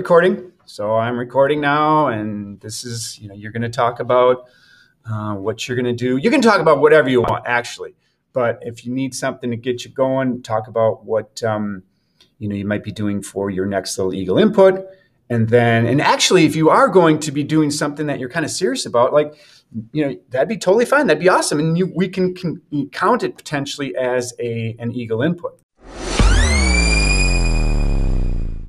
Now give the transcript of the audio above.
recording. So I'm recording now, and this is, you know, you're going to talk about uh, what you're going to do. You can talk about whatever you want, actually. But if you need something to get you going, talk about what, um, you know, you might be doing for your next little Eagle input. And then, and actually, if you are going to be doing something that you're kind of serious about, like, you know, that'd be totally fine. That'd be awesome. And you, we can, can count it potentially as a, an Eagle input.